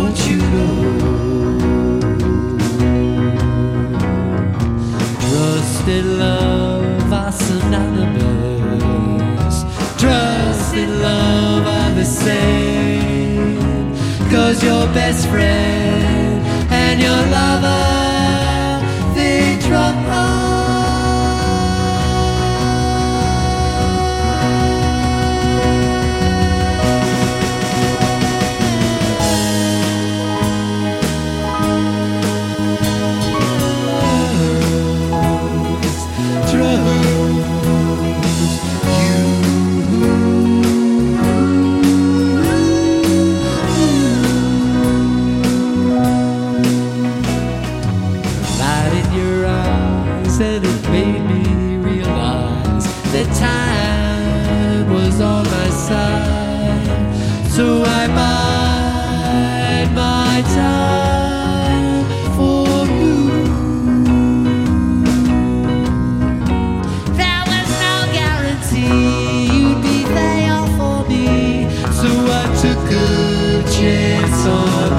Don't you know? Trusted love, our synonymous. Trusted love, I'm the same. Cause your best friend and your lover. was on my side. So I bide my time for you. There was no guarantee you'd be there for me. So I took a chance on.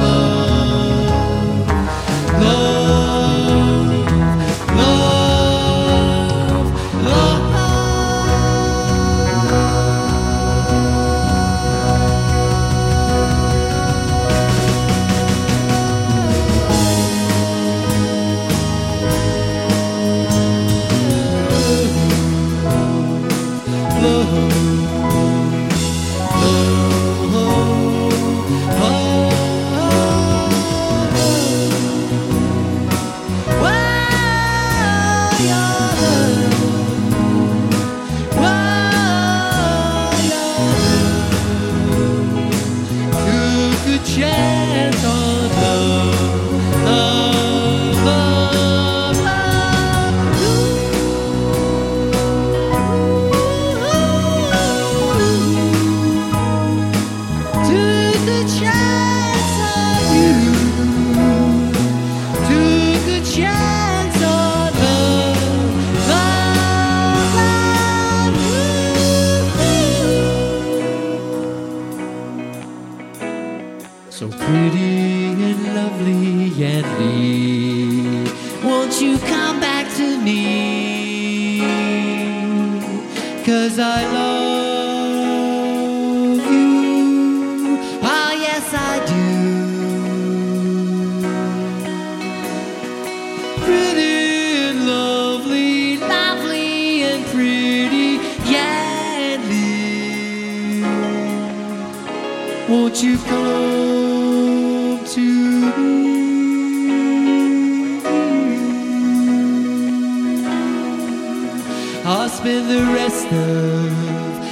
So pretty and lovely Yan Li. Won't you come back to me? Cause I love you. Oh, yes, I do. Pretty and lovely, lovely and pretty, and. Won't you come spend the rest of